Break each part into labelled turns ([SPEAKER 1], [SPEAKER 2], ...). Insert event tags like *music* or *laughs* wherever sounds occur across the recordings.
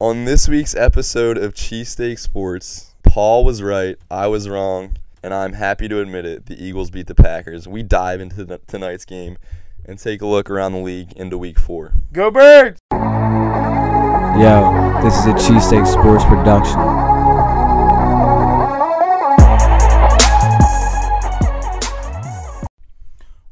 [SPEAKER 1] On this week's episode of Cheesesteak Sports, Paul was right, I was wrong, and I'm happy to admit it. The Eagles beat the Packers. We dive into the, tonight's game and take a look around the league into week four.
[SPEAKER 2] Go Birds!
[SPEAKER 3] Yo, this is a Cheesesteak Sports production.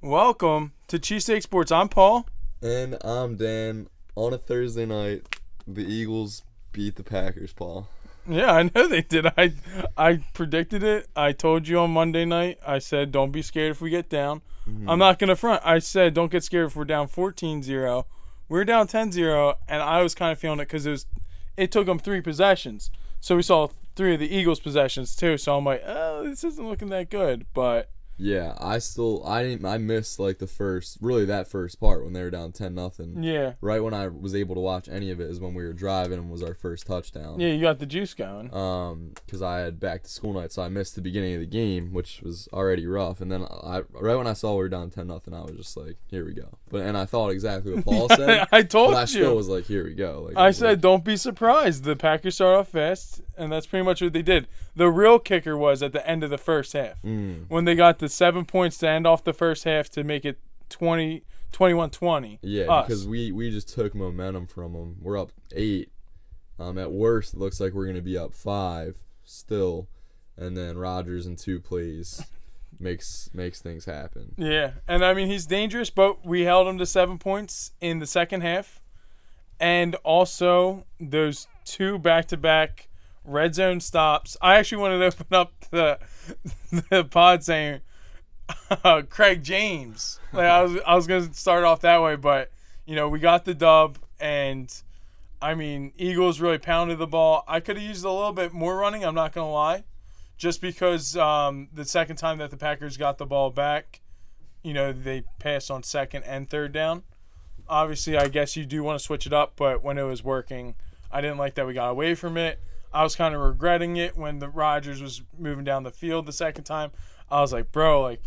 [SPEAKER 2] Welcome to Cheesesteak Sports. I'm Paul.
[SPEAKER 1] And I'm Dan. On a Thursday night, the Eagles beat the Packers, Paul.
[SPEAKER 2] Yeah, I know they did. I I predicted it. I told you on Monday night. I said don't be scared if we get down. Mm-hmm. I'm not going to front. I said don't get scared if we're down 14-0. We are down 10-0 and I was kind of feeling it cuz it was it took them 3 possessions. So we saw 3 of the Eagles possessions too. So I'm like, "Oh, this isn't looking that good." But
[SPEAKER 1] Yeah, I still I didn't I missed like the first really that first part when they were down ten nothing.
[SPEAKER 2] yeah.
[SPEAKER 1] Right when I was able to watch any of it is when we were driving and was our first touchdown.
[SPEAKER 2] Yeah, you got the juice going.
[SPEAKER 1] Um, because I had back to school night, so I missed the beginning of the game, which was already rough. And then I right when I saw we were down ten nothing, I was just like, here we go. But and I thought exactly what Paul said. *laughs*
[SPEAKER 2] I told
[SPEAKER 1] but I
[SPEAKER 2] you.
[SPEAKER 1] still was like, here we go. Like
[SPEAKER 2] I said,
[SPEAKER 1] like,
[SPEAKER 2] don't be surprised. The Packers start off fast, and that's pretty much what they did. The real kicker was at the end of the first half
[SPEAKER 1] mm,
[SPEAKER 2] when they got the seven points to end off the first half to make it 20, 21-20.
[SPEAKER 1] yeah,
[SPEAKER 2] us.
[SPEAKER 1] because we we just took momentum from them. We're up eight. Um, at worst, it looks like we're gonna be up five still, and then Rodgers in two plays *laughs* makes makes things happen.
[SPEAKER 2] Yeah, and I mean he's dangerous, but we held him to seven points in the second half, and also those two back-to-back red zone stops. I actually wanted to open up the the pod saying uh, Craig James. Like I was I was gonna start off that way, but you know we got the dub, and I mean Eagles really pounded the ball. I could have used a little bit more running. I'm not gonna lie just because um, the second time that the Packers got the ball back, you know, they passed on second and third down. Obviously, I guess you do want to switch it up, but when it was working, I didn't like that we got away from it. I was kind of regretting it when the Rodgers was moving down the field the second time. I was like, bro, like,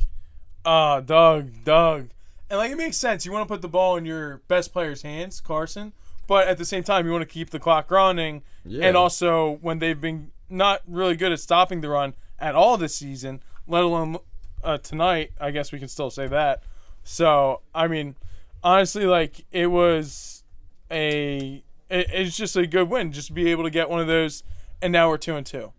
[SPEAKER 2] ah, Doug, Doug. And like it makes sense. You want to put the ball in your best player's hands, Carson, but at the same time you want to keep the clock running.
[SPEAKER 1] Yeah.
[SPEAKER 2] And also when they've been not really good at stopping the run at all this season, let alone uh, tonight, I guess we can still say that. So I mean, honestly, like it was a it, it's just a good win, just to be able to get one of those, and now we're two and two,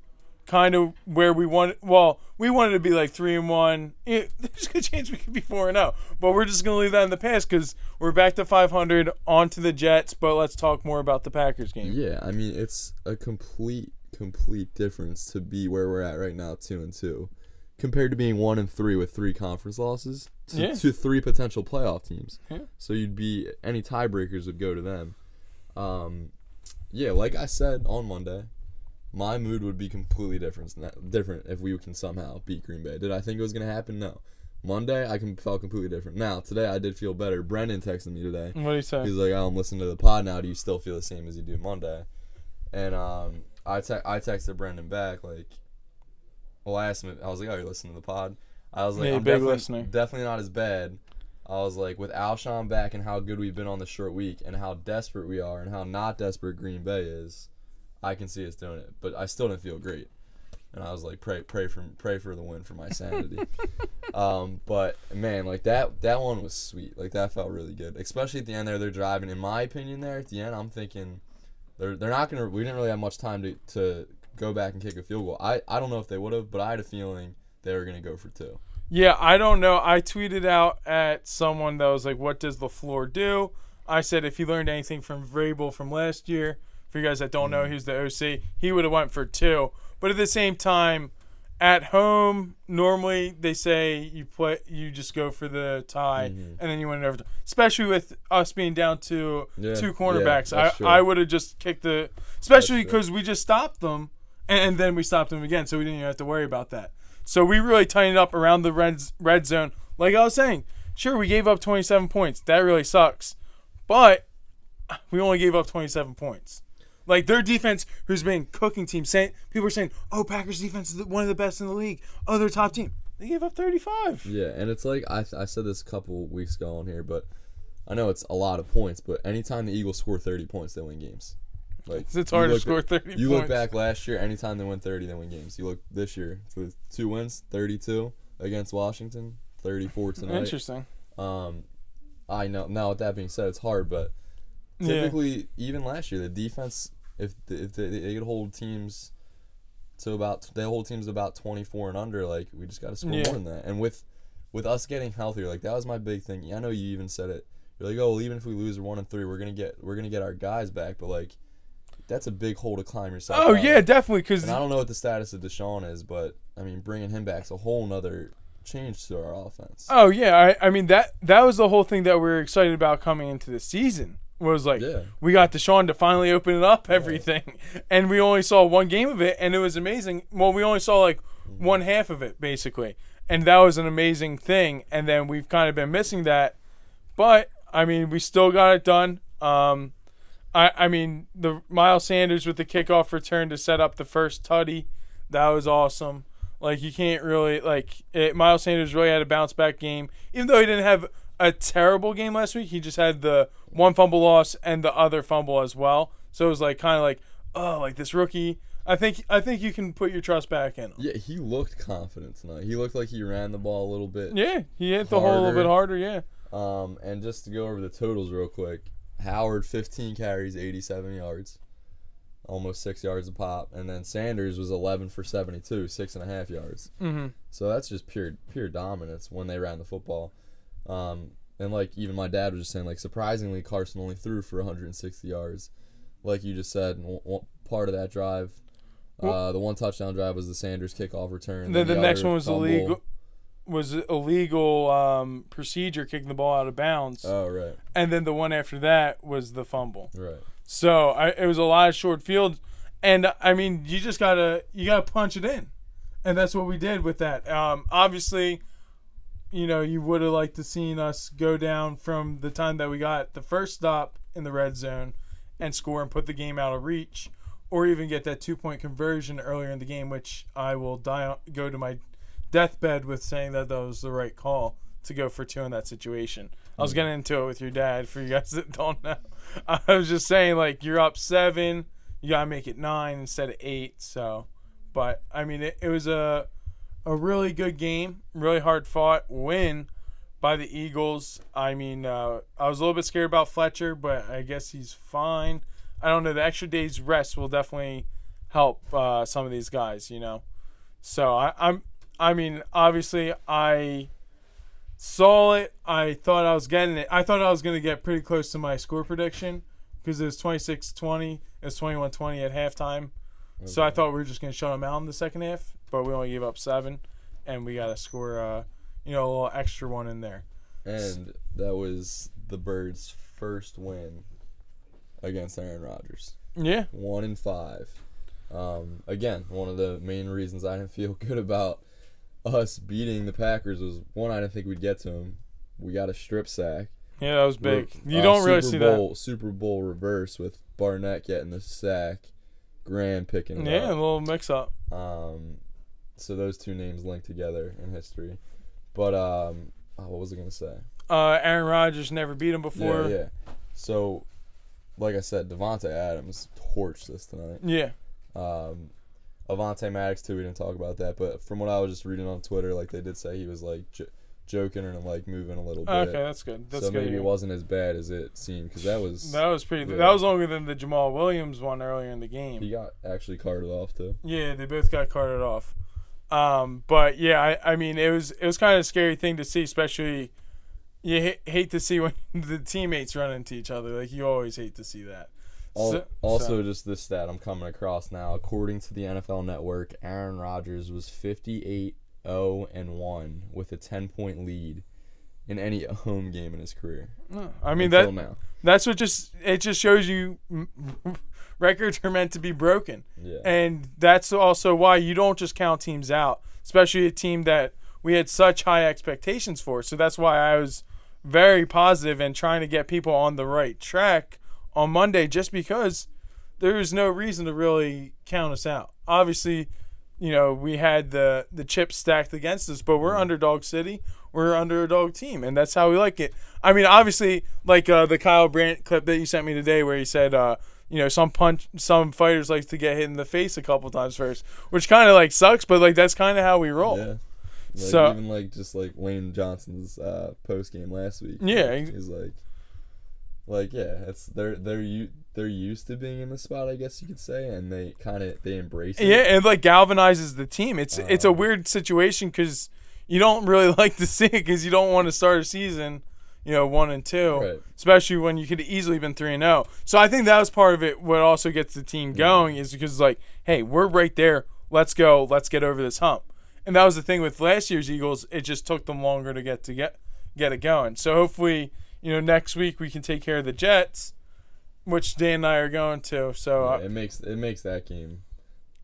[SPEAKER 2] kind of where we want. Well, we wanted to be like three and one. It, *laughs* there's a good chance we could be four and zero, but we're just gonna leave that in the past because we're back to 500 onto the Jets. But let's talk more about the Packers game.
[SPEAKER 1] Yeah, I mean it's a complete complete difference to be where we're at right now, two and two, compared to being one and three with three conference losses to,
[SPEAKER 2] Yeah.
[SPEAKER 1] to three potential playoff teams.
[SPEAKER 2] Yeah.
[SPEAKER 1] So you'd be any tiebreakers would go to them. Um, yeah, like I said on Monday, my mood would be completely different different if we can somehow beat Green Bay. Did I think it was gonna happen? No. Monday I can felt completely different. Now today I did feel better. Brendan texted me today.
[SPEAKER 2] What do you say?
[SPEAKER 1] He's like, oh, I'm listening to the pod now. Do you still feel the same as you do Monday? And um, I te- I texted Brendan back like, well, I asked him. I was like, oh, you're listening to the pod. I was like,
[SPEAKER 2] Yeah,
[SPEAKER 1] I'm
[SPEAKER 2] big
[SPEAKER 1] definitely,
[SPEAKER 2] listener.
[SPEAKER 1] definitely not as bad. I was like, with Alshon back and how good we've been on the short week and how desperate we are and how not desperate Green Bay is, I can see us doing it. But I still didn't feel great. And I was like, pray, pray for, pray for the win for my sanity. *laughs* um, but man, like that, that one was sweet. Like that felt really good, especially at the end there. They're driving. In my opinion, there at the end, I'm thinking, they're they're not gonna. We didn't really have much time to to go back and kick a field goal. I I don't know if they would have, but I had a feeling they were gonna go for two.
[SPEAKER 2] Yeah, I don't know. I tweeted out at someone that was like, "What does Lafleur do?" I said, if he learned anything from Vrabel from last year, for you guys that don't know, he was the OC. He would have went for two. But at the same time, at home, normally they say you play, you just go for the tie, and then you win it over. Especially with us being down to
[SPEAKER 1] Yeah,
[SPEAKER 2] two cornerbacks,
[SPEAKER 1] true.
[SPEAKER 2] I I would have just kicked the, especially because we just stopped them, and, and then we stopped them again, so we didn't even have to worry about that. So we really tightened up around the red red zone. Like I was saying, sure we gave up 27 points. That really sucks, but we only gave up 27 points. Like their defense, who's been cooking teams, saying people are saying, "Oh, Packers defense is one of the best in the league. Oh, they're top team." They gave up 35.
[SPEAKER 1] Yeah, and it's like I, I said this a couple weeks ago on here, but I know it's a lot of points. But anytime the Eagles score thirty points, they win games. Like *laughs*
[SPEAKER 2] It's hard to score
[SPEAKER 1] at-
[SPEAKER 2] 30
[SPEAKER 1] You look back last year, anytime they win 30, they win games. You look this year, with two wins, 32 against Washington, 34 tonight.
[SPEAKER 2] Interesting.
[SPEAKER 1] Um, I know. Now, with that being said, it's hard, but
[SPEAKER 2] Yeah.
[SPEAKER 1] typically, even last year, the defense, if if they, they could hold teams to about they hold teams about 24 and under, like we just got to score
[SPEAKER 2] Yeah.
[SPEAKER 1] more than that. And with with us getting healthier, like that was my big thing. I know you even said it. You're like, oh, well, even if we lose one and three, we're gonna get we're gonna get our guys back, but like. That's a big hole to climb yourself.
[SPEAKER 2] Oh yeah,
[SPEAKER 1] of.
[SPEAKER 2] definitely. Because
[SPEAKER 1] I don't know what the status of DeSean is, but I mean, bringing him back's a whole nother change to our offense.
[SPEAKER 2] oh yeah, I, I mean that that was the whole thing that we were excited about coming into the season. Was like
[SPEAKER 1] Yeah.
[SPEAKER 2] we got DeSean to finally open it up everything, *laughs* and we only saw one game of it, and it was amazing. Well, we only saw like one half of it basically, and that was an amazing thing. And then we've kind of been missing that, but I mean, we still got it done. Um, I I mean, the Miles Sanders with the kickoff return to set up the first tutty, that was awesome. Like you can't really like it, Miles Sanders really had a bounce back game, even though he didn't have a terrible game last week. He just had the one fumble loss and the other fumble as well. So it was like kind of like oh like this rookie. I think I think you can put your trust back in him.
[SPEAKER 1] Yeah, he looked confident tonight. He looked like he ran the ball a little bit.
[SPEAKER 2] Yeah, he hit the hole a little bit harder. Yeah.
[SPEAKER 1] Um, and just to go over the totals real quick, Howard 15 carries, 87 yards, almost six yards a pop, and then Sanders was 11 for 72, six and a half yards.
[SPEAKER 2] Mm-hmm.
[SPEAKER 1] So that's just pure pure dominance when they ran the football. Um, and like even my dad was just saying, like surprisingly, Carson only threw for 160 yards, like you just said. And w- part of that drive, uh, the one touchdown drive was the Sanders kickoff return.
[SPEAKER 2] Then the next one was
[SPEAKER 1] fumble-
[SPEAKER 2] illegal. Was illegal um, procedure kicking the ball out of bounds,
[SPEAKER 1] Oh right,
[SPEAKER 2] and then the one after that was the fumble.
[SPEAKER 1] right.
[SPEAKER 2] So I, it was a lot of short fields, and I mean you just gotta you gotta punch it in, and that's what we did with that. Um, obviously, you know you would have liked to seen us go down from the time that we got the first stop in the red zone, and score and put the game out of reach, or even get that two point conversion earlier in the game, which I will die on, go to my deathbed with saying that that was the right call to go for two in that situation. I was mm. getting into it with your dad for you guys *laughs* that don't know. I was just saying like you're up seven, you gotta make it nine instead of eight. So, but I mean it, it was a a really good game, really hard fought win by the Eagles. I mean uh, I was a little bit scared about Fletcher, but I guess he's fine. I don't know. The extra day's rest will definitely help uh, some of these guys. You know, so I, I'm. I mean, obviously, I saw it. I thought I was getting it. I thought I was going to get pretty close to my score prediction because it was 26 20. It was 21 20 at halftime. So I thought we were just going to shut them out in the second half, but we only gave up seven, and we got to score, uh, you know, a little extra one in there.
[SPEAKER 1] And that was the Birds' first win against Aaron Rodgers.
[SPEAKER 2] Yeah.
[SPEAKER 1] One in five. Um, again, one of the main reasons I didn't feel *laughs* good about us beating the Packers was one, I didn't think we'd get to him. We got a strip sack.
[SPEAKER 2] Yeah, that was big.
[SPEAKER 1] Re-
[SPEAKER 2] You
[SPEAKER 1] uh,
[SPEAKER 2] don't really
[SPEAKER 1] Super
[SPEAKER 2] see
[SPEAKER 1] Bowl, Super Bowl reverse with Barnett getting the sack, Graham picking
[SPEAKER 2] Yeah, a little mix up.
[SPEAKER 1] Um, so those two names linked together in history. But um, oh, what was I gonna say?
[SPEAKER 2] Uh, Aaron Rodgers never beat him before.
[SPEAKER 1] Yeah, yeah. So, like I said, Davante Adams torched this tonight.
[SPEAKER 2] Yeah.
[SPEAKER 1] Um, Avonte Maddox too. We didn't talk about that, but from what I was just reading on Twitter, like they did say he was like j- joking and like moving a little bit.
[SPEAKER 2] Okay, that's good. That's
[SPEAKER 1] so
[SPEAKER 2] good.
[SPEAKER 1] maybe it wasn't as bad as it seemed because that was
[SPEAKER 2] That was pretty.
[SPEAKER 1] Yeah.
[SPEAKER 2] That was longer than the Jamaal Williams one earlier in the game.
[SPEAKER 1] he got actually carted off too.
[SPEAKER 2] Yeah, they both got carted off. Um, but yeah, I, I mean, it was it was kind of a scary thing to see, especially you ha- hate to see *laughs* when the teammates run into each other. Like you always hate to see that.
[SPEAKER 1] Al-
[SPEAKER 2] So-
[SPEAKER 1] also,
[SPEAKER 2] so-
[SPEAKER 1] just this stat I'm coming across now. According to the NFL Network, Aaron Rodgers was 58 0 and 1 with a 10 point lead in any *laughs* home game in his career.
[SPEAKER 2] No, I mean that
[SPEAKER 1] now.
[SPEAKER 2] that's what just it just shows you *laughs* records are meant to be broken.
[SPEAKER 1] Yeah.
[SPEAKER 2] And that's also why you don't just count teams out, especially a team that we had such high expectations for. So that's why I was very positive and trying to get people on the right track on Monday just because there is no reason to really count us out. Obviously, you know, we had the the chips stacked against us, but we're underdog city. We're underdog team, and that's how we like it. I mean, obviously, like uh, the Kyle Brandt clip that you sent me today, where he said uh, you know, some punch, some fighters like to get hit in the face a couple times first, which kind of like sucks, but like that's kind of how we roll.
[SPEAKER 1] Yeah. Like,
[SPEAKER 2] So-
[SPEAKER 1] even like just like Lane Johnson's uh, post game last week.
[SPEAKER 2] Yeah,
[SPEAKER 1] he's like, like yeah, it's they're they're you they're used to being in the spot, I guess you could say, and they kind of they embrace it.
[SPEAKER 2] Yeah, and like galvanizes the team. It's it's a
[SPEAKER 1] Um,
[SPEAKER 2] weird situation because you don't really *laughs* like to see it because you don't want to start a season, you know, one and two,
[SPEAKER 1] Right.
[SPEAKER 2] especially when you could have easily been three and zero. So I think that was part of it. What also gets the team
[SPEAKER 1] Mm-hmm.
[SPEAKER 2] going is because like, hey, we're right there. Let's go. Let's get over this hump. And that was the thing with last year's Eagles. It just took them longer to get to get get it going. So hopefully, you know, next week we can take care of the Jets, which Dan and I are going to. So
[SPEAKER 1] Yeah,
[SPEAKER 2] uh,
[SPEAKER 1] it makes it makes that game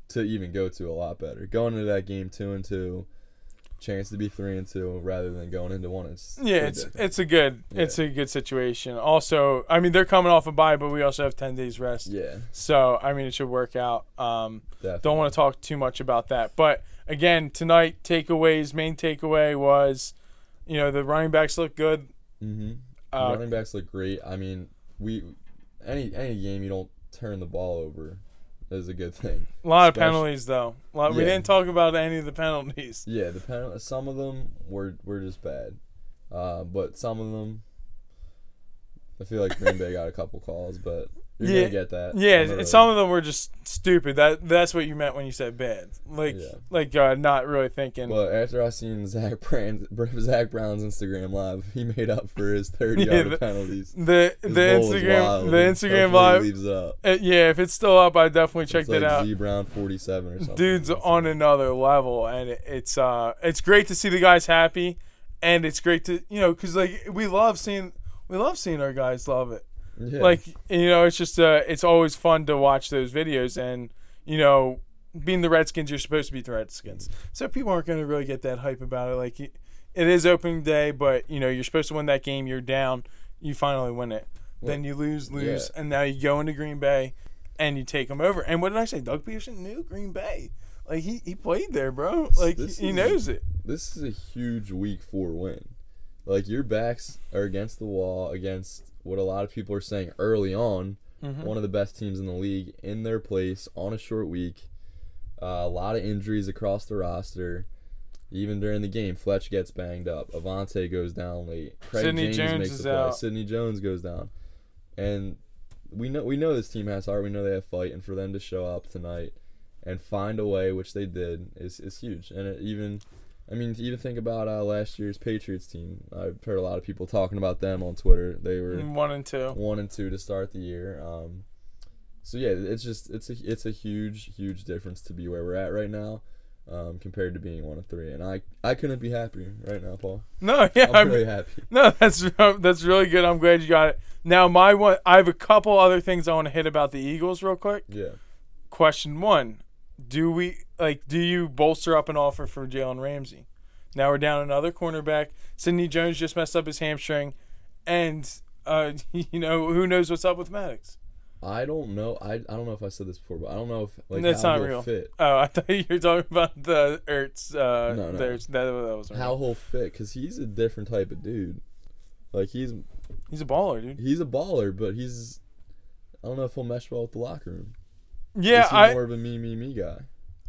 [SPEAKER 1] to even go to a lot better. Going into that game two and two, chance to be three and two rather than going into one. It's
[SPEAKER 2] Yeah, it's
[SPEAKER 1] different.
[SPEAKER 2] it's a good it's a good situation. Also, I mean they're coming off a bye, but we also have ten days rest.
[SPEAKER 1] yeah,
[SPEAKER 2] So I mean it should work out. Um,
[SPEAKER 1] definitely.
[SPEAKER 2] don't want to talk too much about that, but again tonight takeaways. Main takeaway was, you know, the running backs look good.
[SPEAKER 1] Mm-hmm.
[SPEAKER 2] Uh,
[SPEAKER 1] Running backs look great. I mean, we any any game you don't turn the ball over is a good thing.
[SPEAKER 2] a lot of penalties though. Lot, We didn't talk about any of the penalties.
[SPEAKER 1] Yeah, the pen, some of them were were just bad, uh, but some of them, I feel like Green Bay got a couple calls, but you're
[SPEAKER 2] Yeah.
[SPEAKER 1] gonna get that.
[SPEAKER 2] Yeah, some of them were just stupid. That that's what you meant when you said bad. Like
[SPEAKER 1] Yeah.
[SPEAKER 2] like uh, not really thinking.
[SPEAKER 1] But after I seen Zach Brown, Zach Brown's Instagram live, he made up for his *laughs* 30
[SPEAKER 2] Yeah,
[SPEAKER 1] yard
[SPEAKER 2] the-
[SPEAKER 1] penalties.
[SPEAKER 2] the
[SPEAKER 1] His
[SPEAKER 2] the Instagram the Instagram live.
[SPEAKER 1] leaves it up.
[SPEAKER 2] Uh, yeah, if it's still up, I definitely checked
[SPEAKER 1] like
[SPEAKER 2] it out.
[SPEAKER 1] Z Brown 47 or something.
[SPEAKER 2] Dude's on another level, and it, it's uh, it's great to see the guys happy, and it's great to you know, cause like we love seeing we love seeing our guys love it.
[SPEAKER 1] Yeah.
[SPEAKER 2] Like you know, it's just uh, it's always fun to watch those videos, and you know, being the Redskins, you're supposed to be the Redskins, so people aren't going to really get that hype about it. Like it is opening day, but you know, you're supposed to win that game. You're down, you finally win it. Then you lose, lose,
[SPEAKER 1] Yeah.
[SPEAKER 2] and now you go into Green Bay, and you take them over. And what did I say? Doug Pederson knew Green Bay. Like he, he played there, bro. Like
[SPEAKER 1] This
[SPEAKER 2] he
[SPEAKER 1] is-
[SPEAKER 2] knows it.
[SPEAKER 1] this is a huge week four win. Like your backs are against the wall against what a lot of people are saying early on.
[SPEAKER 2] Mm-hmm.
[SPEAKER 1] One of the best teams in the league in their place on a short week. Uh, a lot of injuries across the roster. Even during the game, Fletch gets banged up. Avonte goes down late. Craig
[SPEAKER 2] Sidney
[SPEAKER 1] James
[SPEAKER 2] Jones
[SPEAKER 1] makes
[SPEAKER 2] is
[SPEAKER 1] the play.
[SPEAKER 2] out.
[SPEAKER 1] Sidney Jones goes down, and we know we know this team has heart. We know they have fight, and for them to show up tonight and find a way, which they did, is is huge. And it even, I mean, even think about uh, last year's Patriots team. I've heard a lot of people talking about them on Twitter. They were
[SPEAKER 2] One and two.
[SPEAKER 1] one and two to start the year. Um, so yeah, it's just it's a it's a huge huge difference to be where we're at right now, um, compared to being one and three. And I I couldn't be happier right now, Paul.
[SPEAKER 2] No, *laughs* yeah,
[SPEAKER 1] I'm
[SPEAKER 2] I'm,
[SPEAKER 1] really happy. *laughs*
[SPEAKER 2] No, that's *laughs* that's really good. I'm glad you got it. Now, my one, I have a couple other things I want to hit about the Eagles real quick.
[SPEAKER 1] Yeah.
[SPEAKER 2] Question one: Do we like? Do you bolster up an offer for Jalen Ramsey? Now we're down another cornerback. Sidney Jones just messed up his hamstring, and uh, *laughs* you know who knows what's up with Maddox.
[SPEAKER 1] I don't know. I, I don't know if I said this before, but I don't know if like
[SPEAKER 2] That's
[SPEAKER 1] how
[SPEAKER 2] not real.
[SPEAKER 1] fit.
[SPEAKER 2] Oh, I *laughs* thought you were talking about the Ertz. Uh,
[SPEAKER 1] No, no.
[SPEAKER 2] There's, that, that was
[SPEAKER 1] How he'll fit because he's a different type of dude. Like he's
[SPEAKER 2] he's a baller, dude.
[SPEAKER 1] he's a baller, but he's I don't know if he'll mesh well with the locker room.
[SPEAKER 2] Yeah, I
[SPEAKER 1] more of a me me me guy.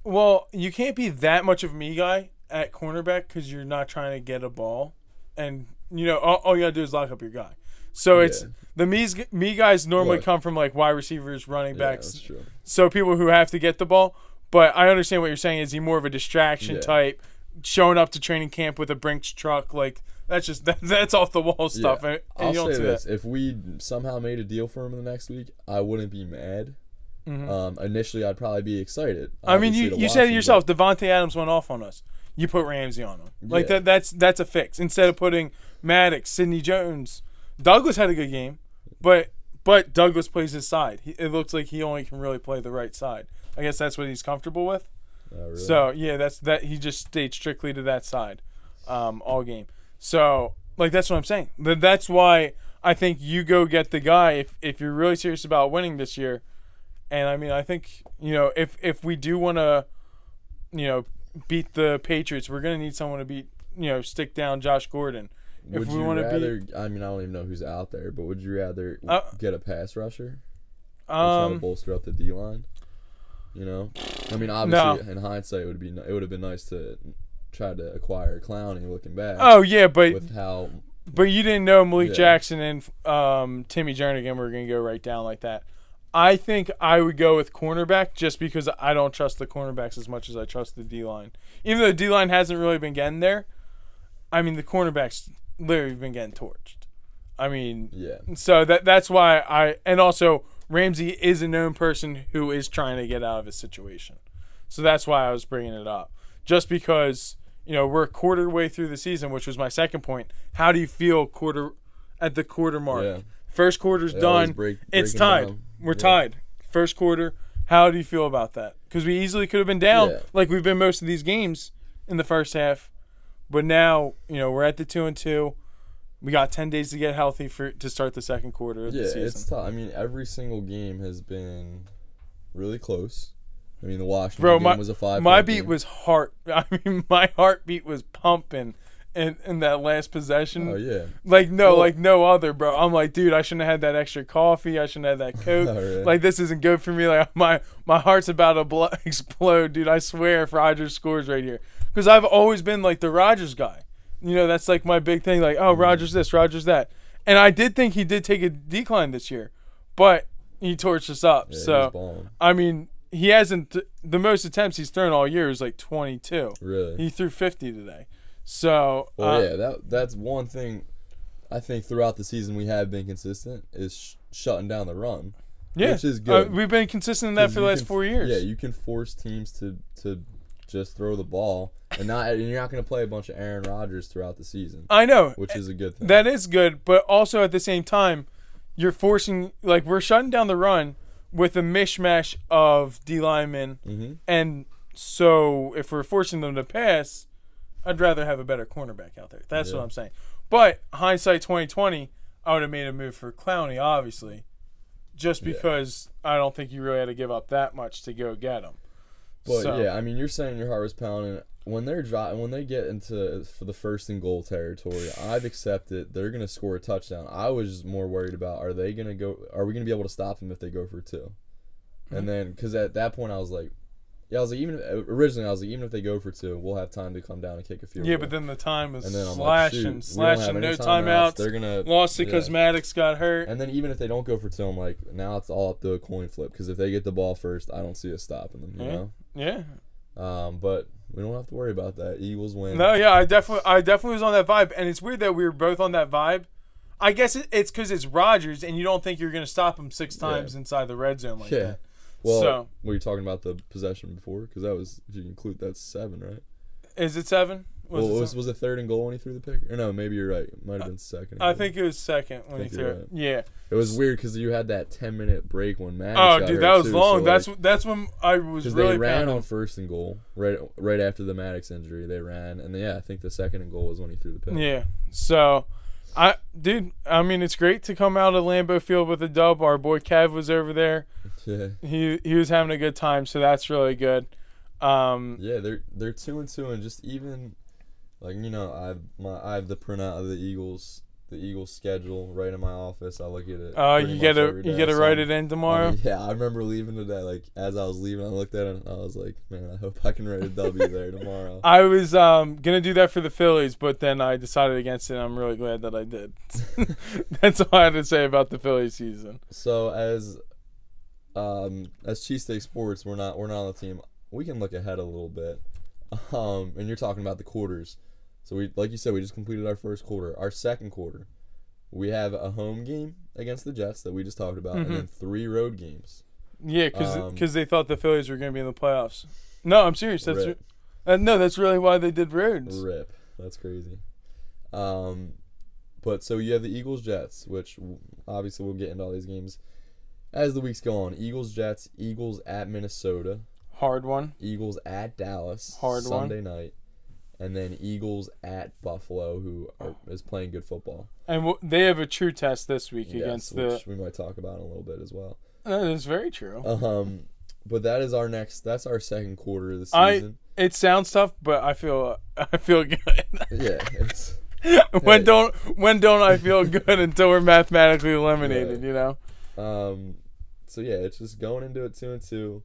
[SPEAKER 2] Well, you can't be that much of a me guy at cornerback because you're not trying to get a ball, and you know all, all you gotta do is lock up your guy. So it's the me's, me guys normally
[SPEAKER 1] Look.
[SPEAKER 2] come from like wide receivers, running
[SPEAKER 1] Yeah,
[SPEAKER 2] backs,
[SPEAKER 1] that's true.
[SPEAKER 2] so people who have to get the ball. But I understand what you're saying. Is he more of a distraction
[SPEAKER 1] Yeah.
[SPEAKER 2] type, showing up to training camp with a Brinks truck? Like that's just *laughs* that, that's off the wall stuff.
[SPEAKER 1] Yeah.
[SPEAKER 2] And, and
[SPEAKER 1] I'll say this:
[SPEAKER 2] that.
[SPEAKER 1] if we somehow made a deal for him in the next week, I wouldn't be mad.
[SPEAKER 2] Mhm.
[SPEAKER 1] Um, initially, I'd probably be excited.
[SPEAKER 2] I mean, you, you said it yourself. Davante Adams went off on us. You put Ramsey on him. Like
[SPEAKER 1] Yeah.
[SPEAKER 2] that. That's that's a fix. Instead of putting Maddox, Sidney Jones, Douglas had a good game, but but Douglas plays his side. He, it looks like he only can really play the right side. I guess that's what he's comfortable with.
[SPEAKER 1] Oh, really?
[SPEAKER 2] So yeah, that's that. He just stayed strictly to that side, um, all game. So like that's what I'm saying. Th- That's why I think you go get the guy if if you're really serious about winning this year. And I mean, I think you know if if we do want to, you know, beat the Patriots, we're gonna need someone to beat. You know, stick down Josh Gordon.
[SPEAKER 1] would
[SPEAKER 2] if we
[SPEAKER 1] you
[SPEAKER 2] wanna be-
[SPEAKER 1] rather? I mean, I don't even know who's out there, but would you rather
[SPEAKER 2] Uh,
[SPEAKER 1] get a pass rusher? Or try to
[SPEAKER 2] Um,
[SPEAKER 1] bolster up the D line. You know, I mean, obviously, in hindsight, it would be it would have been nice to try to acquire Clowney. Looking back,
[SPEAKER 2] oh yeah, but
[SPEAKER 1] with how
[SPEAKER 2] but you didn't know Malik
[SPEAKER 1] Yeah.
[SPEAKER 2] Jackson and um, Timmy Jernigan were going to go right down like that. I think I would go with cornerback just because I don't trust the cornerbacks as much as I trust the D line. Even though the D line hasn't really been getting there, I mean the cornerbacks literally been getting torched. I mean,
[SPEAKER 1] yeah,
[SPEAKER 2] so that that's why I and also Ramsey is a known person who is trying to get out of his situation. So that's why I was bringing it up. Just because, you know, we're a quarter way through the season, which was my second point. How do you feel quarter at the quarter mark?
[SPEAKER 1] Yeah.
[SPEAKER 2] First quarter's
[SPEAKER 1] They
[SPEAKER 2] done.
[SPEAKER 1] break-
[SPEAKER 2] it's tied.
[SPEAKER 1] down.
[SPEAKER 2] We're
[SPEAKER 1] Yeah.
[SPEAKER 2] tied. First quarter. How do you feel about that? Because we easily could have been down
[SPEAKER 1] Yeah.
[SPEAKER 2] like we've been most of these games in the first half. But now, you know, we're at the two and two. We got ten days to get healthy for to start the second quarter of
[SPEAKER 1] yeah,
[SPEAKER 2] the season.
[SPEAKER 1] it's tough. I mean, every single game has been really close. I mean, the Washington
[SPEAKER 2] Bro,
[SPEAKER 1] game
[SPEAKER 2] my
[SPEAKER 1] was a five.
[SPEAKER 2] my beat
[SPEAKER 1] game.
[SPEAKER 2] was heart. *laughs* I mean, my heartbeat was pumping in in that last possession.
[SPEAKER 1] Oh yeah,
[SPEAKER 2] Like no,
[SPEAKER 1] Well-
[SPEAKER 2] like no other, bro. I'm like, dude, I shouldn't have had that extra coffee. I shouldn't have that *laughs* coke.
[SPEAKER 1] Oh?
[SPEAKER 2] Like this isn't good for me. Like *laughs* my my heart's about to blo- *laughs* explode, dude. I swear if Rodgers scores right here, because I've always been like the Rodgers guy. You know, that's like my big thing. Like, oh, mm-hmm. Rodgers this, Rodgers that, and I did think he did take a decline this year, but he torched us up.
[SPEAKER 1] yeah
[SPEAKER 2] so. I mean, he hasn't. The most attempts he's thrown all year is like 22.
[SPEAKER 1] really.
[SPEAKER 2] He threw 50 today. So
[SPEAKER 1] Well,
[SPEAKER 2] uh,
[SPEAKER 1] yeah, that that's one thing. I think throughout the season we have been consistent is sh- shutting down the run.
[SPEAKER 2] yeah,
[SPEAKER 1] which is
[SPEAKER 2] Uh,
[SPEAKER 1] good.
[SPEAKER 2] we've been consistent in that for the last
[SPEAKER 1] can-
[SPEAKER 2] four years.
[SPEAKER 1] Yeah, you can force teams to to just throw the ball and not and you're not going to play a bunch of Aaron Rodgers throughout the season,
[SPEAKER 2] I know.
[SPEAKER 1] which is a good thing.
[SPEAKER 2] That is good, but also at the same time, you're forcing like we're shutting down the run with a mishmash of D linemen,
[SPEAKER 1] hmm
[SPEAKER 2] and so if we're forcing them to pass, I'd rather have a better cornerback out there. That's
[SPEAKER 1] Yeah.
[SPEAKER 2] what I'm saying. But hindsight 2020, I would have made a move for Clowney, obviously, just
[SPEAKER 1] Yeah.
[SPEAKER 2] because I don't think you really had to give up that much to go get him.
[SPEAKER 1] But
[SPEAKER 2] So-
[SPEAKER 1] yeah, I mean, you're saying your heart was pounding when they're dri- when they get into for the first and goal territory. I've accepted they're going to score a touchdown. I was more worried about are they going to go? Are we going to be able to stop them if they go for 2
[SPEAKER 2] Mm-hmm.
[SPEAKER 1] And then because at that point I was like, yeah, I was like even if, originally I was like even if they go for two, we'll have time to come down and kick a field
[SPEAKER 2] Yeah,
[SPEAKER 1] goal.
[SPEAKER 2] but then the time was
[SPEAKER 1] and then I'm like,
[SPEAKER 2] slashing,
[SPEAKER 1] we
[SPEAKER 2] slashing, no
[SPEAKER 1] timeouts.
[SPEAKER 2] timeouts.
[SPEAKER 1] They're gonna
[SPEAKER 2] Lost it
[SPEAKER 1] yeah.
[SPEAKER 2] because Maddox got hurt.
[SPEAKER 1] And then even if they don't go for two, I'm like, now it's all up to a coin flip because if they get the ball first, I don't see us stopping them. You
[SPEAKER 2] Yeah.
[SPEAKER 1] know.
[SPEAKER 2] Yeah.
[SPEAKER 1] Um, but we don't have to worry about that. Eagles win.
[SPEAKER 2] No, yeah, I definitely, I definitely was on that vibe, and it's weird that we were both on that vibe. I guess it, it's because it's Rodgers, and you don't think you're going to stop him six
[SPEAKER 1] Yeah.
[SPEAKER 2] times inside the red zone like
[SPEAKER 1] Yeah.
[SPEAKER 2] that.
[SPEAKER 1] Well,
[SPEAKER 2] So-
[SPEAKER 1] were you talking about the possession before? Because that was, if you include, that's seven, right?
[SPEAKER 2] Is it seven? Was
[SPEAKER 1] well,
[SPEAKER 2] it
[SPEAKER 1] was,
[SPEAKER 2] seven?
[SPEAKER 1] was it third and goal when he threw the pick? Or no, maybe you're right. It might have been second.
[SPEAKER 2] I think it was second when he threw it.
[SPEAKER 1] right.
[SPEAKER 2] Yeah.
[SPEAKER 1] it was weird because you had that ten minute break when Maddox
[SPEAKER 2] Oh, dude, that was
[SPEAKER 1] too,
[SPEAKER 2] long.
[SPEAKER 1] so,
[SPEAKER 2] that's
[SPEAKER 1] like,
[SPEAKER 2] that's when I was
[SPEAKER 1] because
[SPEAKER 2] really
[SPEAKER 1] they ran on first and goal right right after the Maddox injury. They ran, and yeah, I think the second and goal was when he threw the pick.
[SPEAKER 2] Yeah. So, I, dude, I mean, it's great to come out of Lambeau Field with a dub. Our boy Kev was over there. *laughs*
[SPEAKER 1] Yeah,
[SPEAKER 2] He he was having a good time, so that's really good. Um,
[SPEAKER 1] yeah, they're they're two and two, and just even like you know, I've my I have the printout of the Eagles the Eagles schedule right in my office. I look at it.
[SPEAKER 2] uh, you to you get to
[SPEAKER 1] so
[SPEAKER 2] write it in tomorrow.
[SPEAKER 1] I mean, *laughs* yeah, I remember leaving today. Like as I was leaving, I looked at it and I was like, man, I hope I can write a W *laughs* there tomorrow.
[SPEAKER 2] I was um, gonna do that for the Phillies, but then I decided against it. and I'm really glad that I did. *laughs* That's all I had to say about the Phillies season.
[SPEAKER 1] So as um as cheesesteak sports, we're not we're not on the team. We can look ahead a little bit. Um, and you're talking about the quarters. So we like you said, we just completed our first quarter. Our second quarter, we have a home game against the Jets that we just talked about,
[SPEAKER 2] Mhm.
[SPEAKER 1] and then three road games.
[SPEAKER 2] Yeah, because
[SPEAKER 1] Um,
[SPEAKER 2] they thought the Phillies were gonna be in the playoffs. No, I'm serious. That's re- uh, no, that's really why they did roads.
[SPEAKER 1] Rip. That's crazy. Um, but so you have the Eagles Jets, which obviously we'll get into all these games as the weeks go on. Eagles Jets, Eagles at Minnesota,
[SPEAKER 2] Hard one.
[SPEAKER 1] Eagles at Dallas
[SPEAKER 2] Hard one.
[SPEAKER 1] Sunday night, and then Eagles at Buffalo, who are, is playing good football.
[SPEAKER 2] And w- they have a true test this week
[SPEAKER 1] Yes,
[SPEAKER 2] against
[SPEAKER 1] which
[SPEAKER 2] the.
[SPEAKER 1] we might talk about in a little bit as well.
[SPEAKER 2] That is very true.
[SPEAKER 1] Um, but that is our next. That's our second quarter of the
[SPEAKER 2] I-
[SPEAKER 1] season.
[SPEAKER 2] It sounds tough, but I feel *laughs* I feel good.
[SPEAKER 1] yeah, it's *laughs* *laughs*
[SPEAKER 2] when
[SPEAKER 1] Hey.
[SPEAKER 2] don't when don't I feel good until we're mathematically eliminated?
[SPEAKER 1] Right.
[SPEAKER 2] You know.
[SPEAKER 1] Um, so yeah, it's just going into it two and two.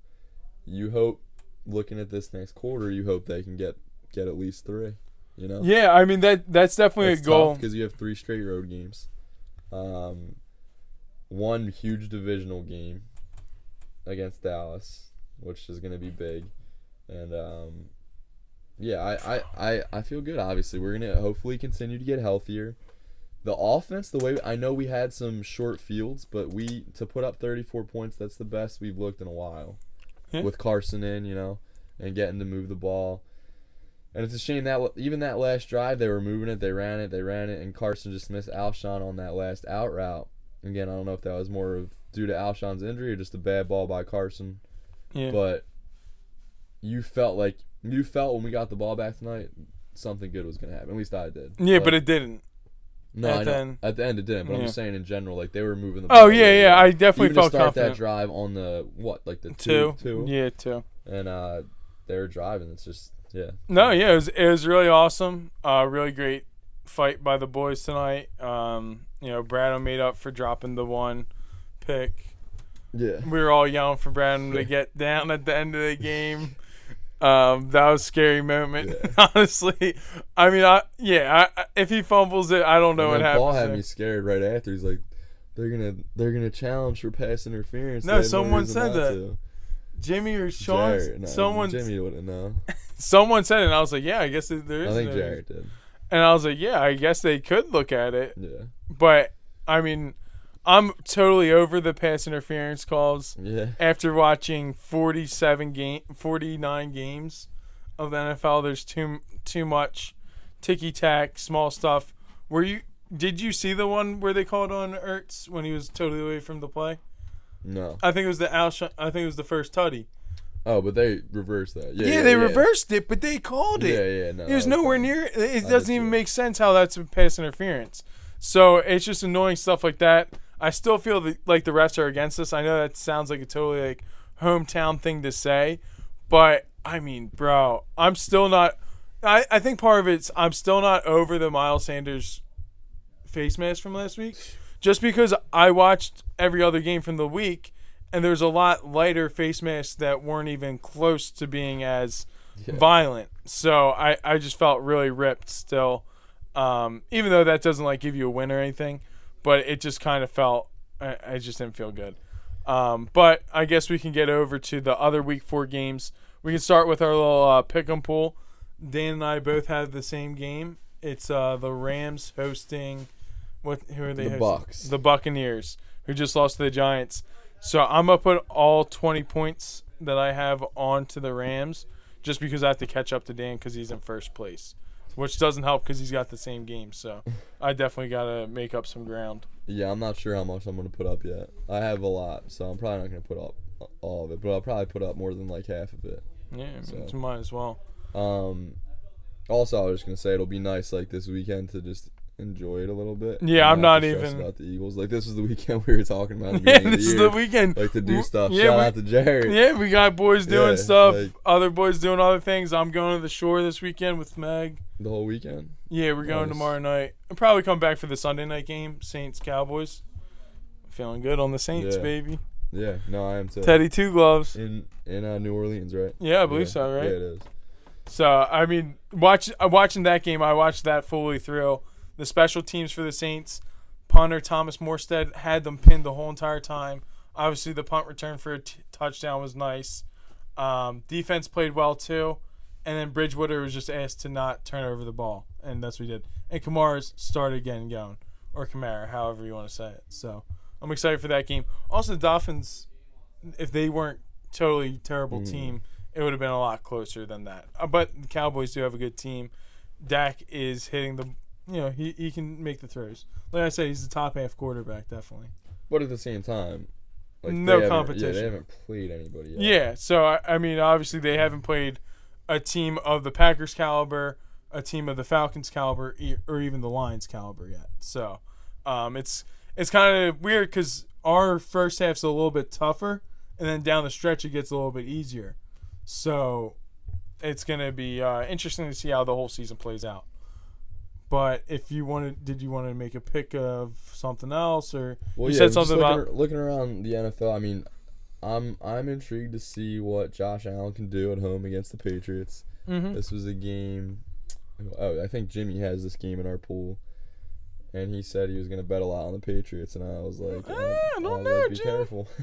[SPEAKER 1] You hope, looking at this next quarter, you hope they can get get at least three. You know.
[SPEAKER 2] Yeah, I mean that that's definitely
[SPEAKER 1] It's
[SPEAKER 2] a goal.
[SPEAKER 1] because you have three straight road games. Um, one huge divisional game against Dallas, which is going to be big, and um, yeah, I, I, I, I feel good. Obviously, we're gonna hopefully continue to get healthier. The offense, the way I know we had some short fields, but we to put up 34 points, that's the best we've looked in a while.
[SPEAKER 2] Yeah.
[SPEAKER 1] With Carson in, you know, and getting to move the ball. And it's a shame that even that last drive, they were moving it, they ran it, they ran it, and Carson just missed Alshon on that last out route. Again, I don't know if that was more of due to Alshon's injury or just a bad ball by Carson.
[SPEAKER 2] Yeah.
[SPEAKER 1] But you felt like you felt when we got the ball back tonight, something good was gonna happen. At least I did.
[SPEAKER 2] yeah, but it didn't.
[SPEAKER 1] no,
[SPEAKER 2] at the
[SPEAKER 1] at the end it didn't. But I'm just saying in general, like they were moving the ball.
[SPEAKER 2] Oh yeah,
[SPEAKER 1] really
[SPEAKER 2] yeah.
[SPEAKER 1] well.
[SPEAKER 2] I definitely
[SPEAKER 1] Even to start
[SPEAKER 2] confident.
[SPEAKER 1] that drive on the what, like the
[SPEAKER 2] two.
[SPEAKER 1] two, two,
[SPEAKER 2] Yeah, two.
[SPEAKER 1] and uh, they were driving. It's just yeah.
[SPEAKER 2] No, yeah, it was it was really awesome. Uh, really great fight by the boys tonight. Um, you know, Brad made up for dropping the one pick.
[SPEAKER 1] Yeah.
[SPEAKER 2] We were all yelling for Brad to get down at the end of the game. Um, that was a scary moment, *laughs* honestly. I mean, I yeah, I, I- if he fumbles it, I don't know
[SPEAKER 1] And
[SPEAKER 2] what
[SPEAKER 1] then Paul had
[SPEAKER 2] there.
[SPEAKER 1] me scared right after. He's like, they're gonna they're gonna challenge for pass interference.
[SPEAKER 2] No,
[SPEAKER 1] They
[SPEAKER 2] someone
[SPEAKER 1] reason
[SPEAKER 2] said that.
[SPEAKER 1] to."
[SPEAKER 2] Jimmy or Sean,
[SPEAKER 1] Jarrett, no,
[SPEAKER 2] someone,
[SPEAKER 1] Jimmy wouldn't know.
[SPEAKER 2] Someone said it, and I was like, yeah, I guess there is.
[SPEAKER 1] I think Jarrett did.
[SPEAKER 2] And I was like, yeah, I guess they could look at it.
[SPEAKER 1] Yeah.
[SPEAKER 2] But I mean, I'm totally over the pass interference calls
[SPEAKER 1] Yeah.
[SPEAKER 2] after watching 47 game 49 games of the NFL. There's too too much ticky tack, small stuff. Were you did you see the one where they called on Ertz when he was totally away from the play?
[SPEAKER 1] No.
[SPEAKER 2] I think it was the Al. I think it was the first tutty.
[SPEAKER 1] Oh, but they reversed that. Yeah.
[SPEAKER 2] Yeah,
[SPEAKER 1] yeah
[SPEAKER 2] they
[SPEAKER 1] yeah.
[SPEAKER 2] reversed it, but they called it.
[SPEAKER 1] Yeah, yeah, no.
[SPEAKER 2] It was nowhere near. It doesn't even make sense how that's a pass interference. So it's just annoying stuff like that. I still feel that, like the refs are against us. I know that sounds like a totally like hometown thing to say, but I mean, bro, I'm still not. I, I think part of it's I'm still not over the Miles Sanders face mask from last week, just because I watched every other game from the week, and there's a lot lighter face masks that weren't even close to being as violent. So I, I just felt really ripped still, um, even though that doesn't like give you a win or anything, but it just kind of felt I, I just didn't feel good. Um, but I guess we can get over to the other week four games. We can start with our little uh, pick 'em pool. Dan and I both have the same game. It's uh, the Rams hosting what? Who are they?
[SPEAKER 1] The
[SPEAKER 2] hosting?
[SPEAKER 1] Bucks.
[SPEAKER 2] The Buccaneers, who just lost to the Giants. So I'm gonna put all 20 points that I have onto the Rams, just because I have to catch up to Dan because he's in first place, which doesn't help because he's got the same game. So *laughs* I definitely gotta make up some ground.
[SPEAKER 1] Yeah, I'm not sure how much I'm gonna put up yet. I have a lot, so I'm probably not gonna put up all of it, but I'll probably put up more than like half of it.
[SPEAKER 2] Yeah,
[SPEAKER 1] So-
[SPEAKER 2] mine as well.
[SPEAKER 1] Um, also, I was just gonna say it'll be nice like this weekend to just enjoy it a little bit.
[SPEAKER 2] Yeah, I'm not even-
[SPEAKER 1] about the Eagles. Like this was the weekend *laughs* we were talking about. *laughs*
[SPEAKER 2] Yeah, this
[SPEAKER 1] the
[SPEAKER 2] is the weekend.
[SPEAKER 1] Like to do stuff.
[SPEAKER 2] yeah,
[SPEAKER 1] Shout
[SPEAKER 2] we-
[SPEAKER 1] out to Jared.
[SPEAKER 2] Yeah, we got boys doing
[SPEAKER 1] Yeah,
[SPEAKER 2] stuff.
[SPEAKER 1] like-
[SPEAKER 2] other boys doing other things. I'm going to the shore this weekend with Meg.
[SPEAKER 1] The whole weekend.
[SPEAKER 2] Yeah, we're going
[SPEAKER 1] Nice.
[SPEAKER 2] tomorrow night. I'll probably come back for the Sunday night game, Saints Cowboys. Feeling good on the Saints,
[SPEAKER 1] Yeah.
[SPEAKER 2] baby.
[SPEAKER 1] Yeah, no, I am too.
[SPEAKER 2] Teddy two gloves.
[SPEAKER 1] in in uh, New Orleans, right?
[SPEAKER 2] Yeah, I believe
[SPEAKER 1] Yeah.
[SPEAKER 2] so, right?
[SPEAKER 1] Yeah, it is.
[SPEAKER 2] So I mean, watch uh, watching that game. I watched that fully through. The special teams for the Saints, punter Thomas Morstead had them pinned the whole entire time. Obviously, the punt return for a t- touchdown was nice. Um, defense played well too, and then Bridgewater was just asked to not turn over the ball, and that's what he did. And Kamara's started again going, or Kamara, however you want to say it. So I'm excited for that game. Also, the Dolphins, if they weren't totally terrible
[SPEAKER 1] Mm.
[SPEAKER 2] team, it would have been a lot closer than that. Uh, but the Cowboys do have a good team. Dak is hitting the, you know, he, he can make the throws. Like I said, he's the top half quarterback, definitely.
[SPEAKER 1] But at the same time, like,
[SPEAKER 2] No competition.
[SPEAKER 1] Yeah, they haven't played anybody yet.
[SPEAKER 2] Yeah. So I, I mean, obviously they haven't played a team of the Packers caliber, a team of the Falcons caliber, e- or even the Lions caliber yet. So um, it's it's kind of weird because our first half's a little bit tougher, and then down the stretch it gets a little bit easier. So it's gonna be uh, interesting to see how the whole season plays out. But if you wanted, did you want to make a pick of something else, or
[SPEAKER 1] Well,
[SPEAKER 2] you
[SPEAKER 1] yeah,
[SPEAKER 2] said something
[SPEAKER 1] looking,
[SPEAKER 2] about
[SPEAKER 1] looking around the NFL. I mean, I'm I'm intrigued to see what Josh Allen can do at home against the Patriots.
[SPEAKER 2] Mm-hmm.
[SPEAKER 1] This was a game. Oh, I think Jimmy has this game in our pool, and he said he was gonna bet a lot on the Patriots, and I was like, uh,
[SPEAKER 2] I don't
[SPEAKER 1] was
[SPEAKER 2] know,
[SPEAKER 1] like, be
[SPEAKER 2] Jim."
[SPEAKER 1] careful. *laughs*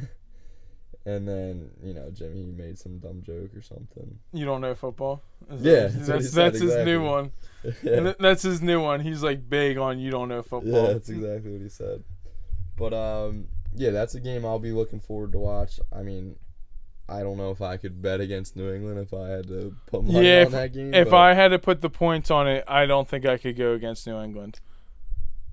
[SPEAKER 1] and then you know Jimmy made some dumb joke or something.
[SPEAKER 2] You don't know football. Is
[SPEAKER 1] Yeah,
[SPEAKER 2] that-
[SPEAKER 1] that's
[SPEAKER 2] that's that's,
[SPEAKER 1] said,
[SPEAKER 2] his new one. *laughs*
[SPEAKER 1] yeah,
[SPEAKER 2] Th- That's his new one. He's like big on you don't know football.
[SPEAKER 1] yeah, that's exactly what he said. But um, yeah, that's a game I'll be looking forward to watch. I mean, I don't know if I could bet against New England if I had to put money
[SPEAKER 2] Yeah,
[SPEAKER 1] on
[SPEAKER 2] if-
[SPEAKER 1] that game.
[SPEAKER 2] If I had to put the points on it, I don't think I could go against New England.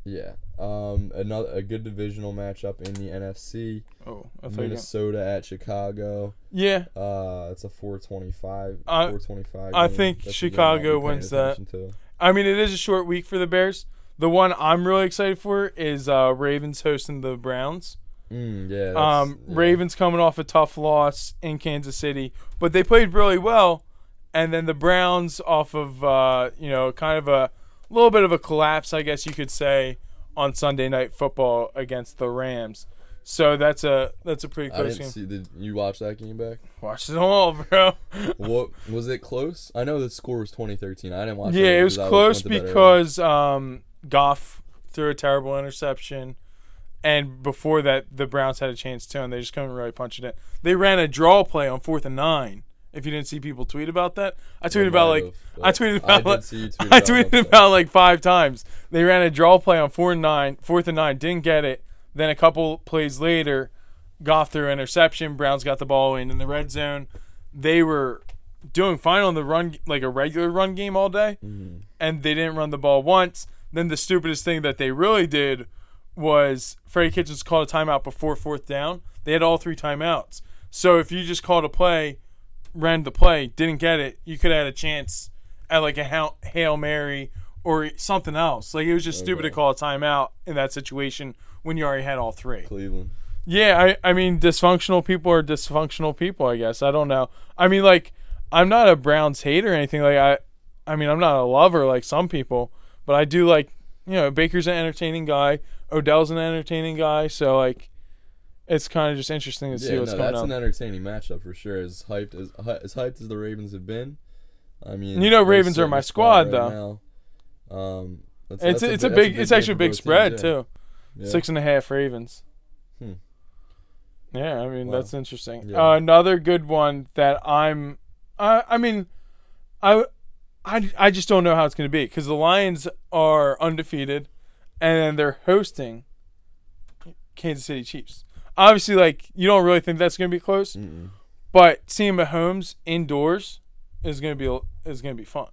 [SPEAKER 1] Yeah. Um, another a good divisional matchup in the NFC.
[SPEAKER 2] Oh, I thought you.
[SPEAKER 1] Minnesota at Chicago.
[SPEAKER 2] Yeah,
[SPEAKER 1] Uh, it's a 425.
[SPEAKER 2] I-
[SPEAKER 1] 425.
[SPEAKER 2] I
[SPEAKER 1] game.
[SPEAKER 2] think
[SPEAKER 1] That's
[SPEAKER 2] Chicago
[SPEAKER 1] I'll be paying
[SPEAKER 2] wins that.
[SPEAKER 1] to.
[SPEAKER 2] I mean it is a short week for the Bears. The one I'm really excited for is uh, Ravens hosting the Browns.
[SPEAKER 1] Mm, yeah.
[SPEAKER 2] Um,
[SPEAKER 1] yeah.
[SPEAKER 2] Ravens coming off a tough loss in Kansas City, but they played really well. And then the Browns off of uh, you know kind of a little bit of a collapse, I guess you could say, on Sunday Night Football against the Rams. So that's a that's a pretty
[SPEAKER 1] I
[SPEAKER 2] close
[SPEAKER 1] didn't
[SPEAKER 2] game.
[SPEAKER 1] see. Did you watch that game back?
[SPEAKER 2] Watch it all, bro. *laughs*
[SPEAKER 1] what was it close? I know the score was 2013. I didn't watch.
[SPEAKER 2] yeah, it was close
[SPEAKER 1] went to bed early.
[SPEAKER 2] because um, Goff threw a terrible interception, and before that, the Browns had a chance too, and they just couldn't really punch it in. They ran a draw play on fourth and nine. If you didn't see people tweet about that, I tweeted about like
[SPEAKER 1] have,
[SPEAKER 2] I tweeted about
[SPEAKER 1] did
[SPEAKER 2] like, *laughs*
[SPEAKER 1] tweet
[SPEAKER 2] I
[SPEAKER 1] about
[SPEAKER 2] tweeted
[SPEAKER 1] that.
[SPEAKER 2] about like five times. They ran a draw play on four and nine, fourth and nine, didn't get it. Then a couple plays later, Goff threw an interception. Browns got the ball in in the red zone. They were doing fine on the run, like a regular run game all day,
[SPEAKER 1] Mhm.
[SPEAKER 2] and they didn't run the ball once. Then the stupidest thing that they really did was Freddie Kitchens called a timeout before fourth down. They had all three timeouts. So if you just called a play, ran the play, didn't get it, you could have had a chance at like a Hail- Mary or something else. Like it was just stupid to call a timeout in that situation when you already had all three.
[SPEAKER 1] Cleveland.
[SPEAKER 2] Yeah, I, I mean, dysfunctional people are dysfunctional people. I guess I don't know. I mean, like, I'm not a Browns hater or anything. Like, I, I mean, I'm not a lover like some people, but I do like, you know, Baker's an entertaining guy. Odell's an entertaining guy. So like, it's kind of just interesting to see
[SPEAKER 1] Yeah,
[SPEAKER 2] what's
[SPEAKER 1] no,
[SPEAKER 2] going
[SPEAKER 1] that's
[SPEAKER 2] on.
[SPEAKER 1] an entertaining matchup for sure. As hyped as as hyped as the Ravens have been, I mean,
[SPEAKER 2] You know Ravens are my
[SPEAKER 1] a
[SPEAKER 2] squad,
[SPEAKER 1] right
[SPEAKER 2] though.
[SPEAKER 1] now. Um, that's,
[SPEAKER 2] it's
[SPEAKER 1] that's
[SPEAKER 2] it's a
[SPEAKER 1] bi-
[SPEAKER 2] big,
[SPEAKER 1] that's
[SPEAKER 2] it's actually a big spread
[SPEAKER 1] teams, yeah.
[SPEAKER 2] too.
[SPEAKER 1] Yeah.
[SPEAKER 2] Six and a half Ravens.
[SPEAKER 1] Hmm.
[SPEAKER 2] Yeah, I mean
[SPEAKER 1] Wow.
[SPEAKER 2] that's interesting. Uh, another good one that I'm, I I mean, I, I, I just don't know how it's going to be because the Lions are undefeated, and they're hosting Kansas City Chiefs. Obviously, like you don't really think that's going to be close,
[SPEAKER 1] Mm-mm.
[SPEAKER 2] but seeing Mahomes indoors is going to be is going to be fun.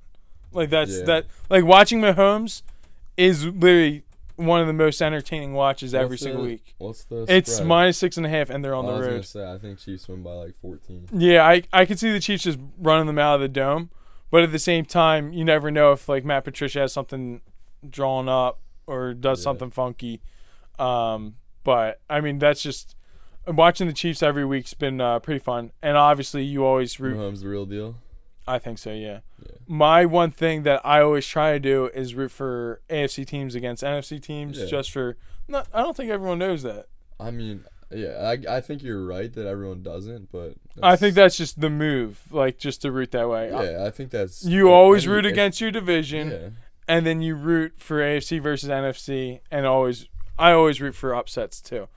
[SPEAKER 2] Like that's
[SPEAKER 1] Yeah.
[SPEAKER 2] that like watching Mahomes is literally one of the most entertaining watches every
[SPEAKER 1] What's
[SPEAKER 2] single
[SPEAKER 1] the-
[SPEAKER 2] week.
[SPEAKER 1] What's the?
[SPEAKER 2] It's
[SPEAKER 1] spread?
[SPEAKER 2] minus six and a half, and they're on
[SPEAKER 1] I
[SPEAKER 2] the
[SPEAKER 1] was gonna
[SPEAKER 2] road.
[SPEAKER 1] say I think Chiefs win by like 14.
[SPEAKER 2] Yeah, I I could see the Chiefs just running them out of the dome, but at the same time, you never know if like Matt Patricia has something drawn up or does
[SPEAKER 1] Yeah.
[SPEAKER 2] something funky. Um, but I mean, that's just watching the Chiefs every week's been uh, pretty fun, and obviously you always root.
[SPEAKER 1] Mahomes the real deal.
[SPEAKER 2] I think so, yeah.
[SPEAKER 1] Yeah.
[SPEAKER 2] My one thing that I always try to do is root for AFC teams against NFC teams,
[SPEAKER 1] Yeah.
[SPEAKER 2] just for. No, I don't think everyone knows that.
[SPEAKER 1] I mean, yeah, I, I think you're right that everyone doesn't, but
[SPEAKER 2] I think that's just the move, like just to root that way.
[SPEAKER 1] yeah, I think that's
[SPEAKER 2] You
[SPEAKER 1] if
[SPEAKER 2] always root against your division,
[SPEAKER 1] Yeah,
[SPEAKER 2] and then you root for AFC versus NFC, and always I always root for upsets too.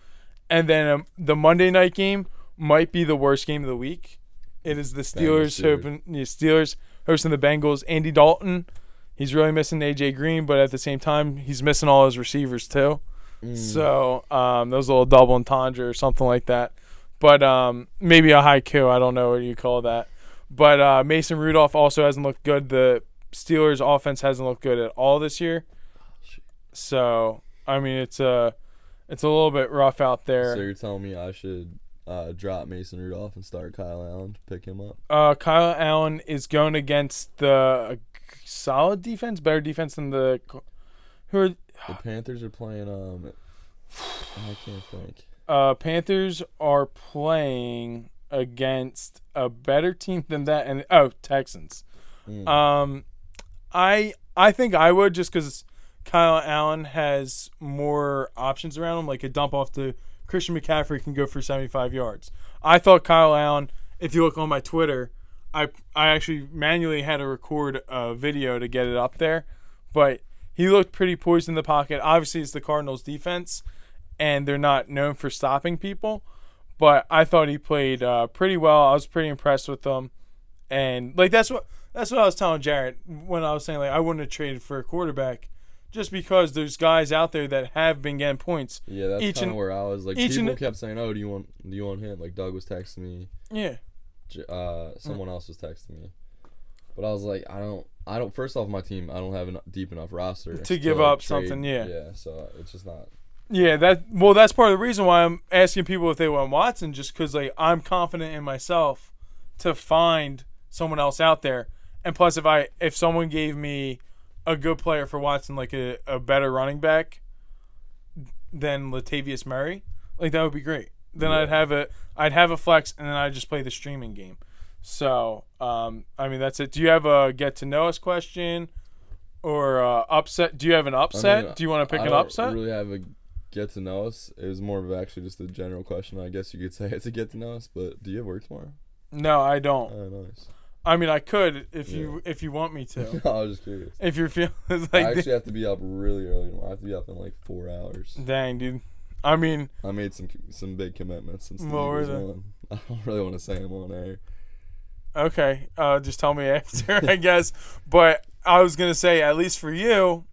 [SPEAKER 2] And then um, the Monday night game might be the worst game of the week. It is the Steelers hoping the Steelers hosting the Bengals. Andy Dalton, he's really missing AJ Green, but at the same time, he's missing all his receivers too.
[SPEAKER 1] Mm.
[SPEAKER 2] So um, those little double entendre or something like that. But um, maybe a haiku. I don't know what you call that. But uh, Mason Rudolph also hasn't looked good. The Steelers' offense hasn't looked good at all this year. So I mean, it's a it's a little bit rough out there.
[SPEAKER 1] So you're telling me I should uh, drop Mason Rudolph and start Kyle Allen to pick him up?
[SPEAKER 2] Uh, Kyle Allen is going against the solid defense, better defense than the who are
[SPEAKER 1] The Panthers are playing. Um, I can't think.
[SPEAKER 2] uh, Panthers are playing against a better team than that, and oh, Texans.
[SPEAKER 1] Mm.
[SPEAKER 2] Um, I I think I would just because Kyle Allen has more options around him, like a dump off to Christian McCaffrey can go for seventy five yards. I thought Kyle Allen. If you look on my Twitter, I I actually manually had to record a video to get it up there, but he looked pretty poised in the pocket. Obviously, it's the Cardinals' defense, and they're not known for stopping people. But I thought he played uh, pretty well. I was pretty impressed with him, and like that's what that's what I was telling Jarrett when I was saying like I wouldn't have traded for a quarterback, just because there's guys out there that have been getting points.
[SPEAKER 1] Yeah, that's
[SPEAKER 2] Each
[SPEAKER 1] kind
[SPEAKER 2] and-
[SPEAKER 1] of where I was. Like people
[SPEAKER 2] and-
[SPEAKER 1] kept saying, "Oh, do you want do you want him?" Like Doug was texting me.
[SPEAKER 2] Yeah,
[SPEAKER 1] Uh, someone else was texting me, but I was like, I don't, I don't. First off, my team, I don't have a deep enough roster
[SPEAKER 2] To give
[SPEAKER 1] like,
[SPEAKER 2] up something, yeah.
[SPEAKER 1] yeah. So it's just not.
[SPEAKER 2] yeah. That well, that's part of the reason why I'm asking people if they want Watson, just because like I'm confident in myself to find someone else out there, and plus if I if someone gave me a good player for Watson, like a, a better running back than Latavius Murray, like that would be great. Then
[SPEAKER 1] Yeah.
[SPEAKER 2] I'd have a I'd have a flex, and then I would just play the streaming game. So, um, I mean that's it. Do you have a get to know us question, or uh, upset? Do you have an upset?
[SPEAKER 1] mean,
[SPEAKER 2] Do you want to pick
[SPEAKER 1] I
[SPEAKER 2] an
[SPEAKER 1] don't
[SPEAKER 2] upset?
[SPEAKER 1] Really have a get to know us. It was more of actually just a general question. I guess you could *laughs* say it's a get to know us. But do you have work tomorrow?
[SPEAKER 2] No, I don't.
[SPEAKER 1] Oh, nice.
[SPEAKER 2] I mean, I could if you if you want me to. *laughs*
[SPEAKER 1] I was just curious.
[SPEAKER 2] if you're feeling *laughs*
[SPEAKER 1] I
[SPEAKER 2] like,
[SPEAKER 1] actually have to be up really early tomorrow. I have to be up in like four hours.
[SPEAKER 2] dang, dude. I mean,
[SPEAKER 1] I made some some big commitments since the
[SPEAKER 2] What were they?
[SPEAKER 1] won. *laughs* I don't really want to say them on air.
[SPEAKER 2] okay. Uh, just tell me after, I guess. But I was gonna say, at least for you,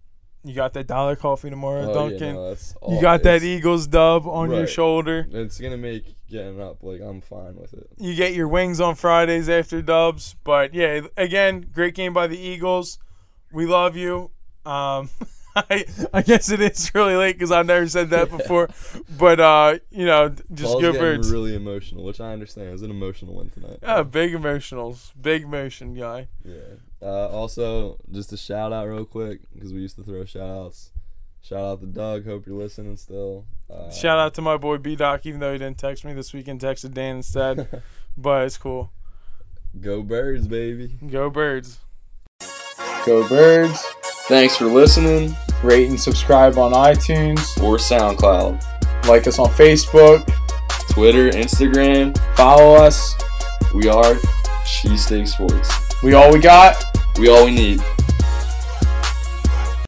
[SPEAKER 2] you got that dollar coffee tomorrow,
[SPEAKER 1] Oh,
[SPEAKER 2] Dunkin'.
[SPEAKER 1] yeah, no, that's
[SPEAKER 2] you got that Eagles dub on your shoulder.
[SPEAKER 1] It's gonna make getting up like I'm fine with it.
[SPEAKER 2] You get your wings on Fridays after dubs. But yeah, again, great game by the Eagles. We love you. Um, *laughs* I I guess it is really late because I've never said that before. *laughs* but uh, you know, just
[SPEAKER 1] Paul's
[SPEAKER 2] go
[SPEAKER 1] getting
[SPEAKER 2] birds.
[SPEAKER 1] really emotional, which I understand. It was an emotional one tonight.
[SPEAKER 2] Yeah, big emotionals, big emotion guy.
[SPEAKER 1] Yeah. Uh, also, just a shout out real quick because we used to throw shout outs. Shout out to Doug. Hope you're listening still. Uh,
[SPEAKER 2] Shout out to my boy B Doc, even though he didn't text me this weekend, texted Dan instead. *laughs* but it's cool.
[SPEAKER 1] Go Birds, baby.
[SPEAKER 2] Go birds.
[SPEAKER 4] Go Birds. Thanks for listening. Rate and subscribe on iTunes.
[SPEAKER 1] Or SoundCloud,
[SPEAKER 4] Like us on Facebook.
[SPEAKER 1] Twitter, Instagram.
[SPEAKER 4] Follow us.
[SPEAKER 1] We are Cheesesteak Sports.
[SPEAKER 4] We all we got.
[SPEAKER 1] We all we need.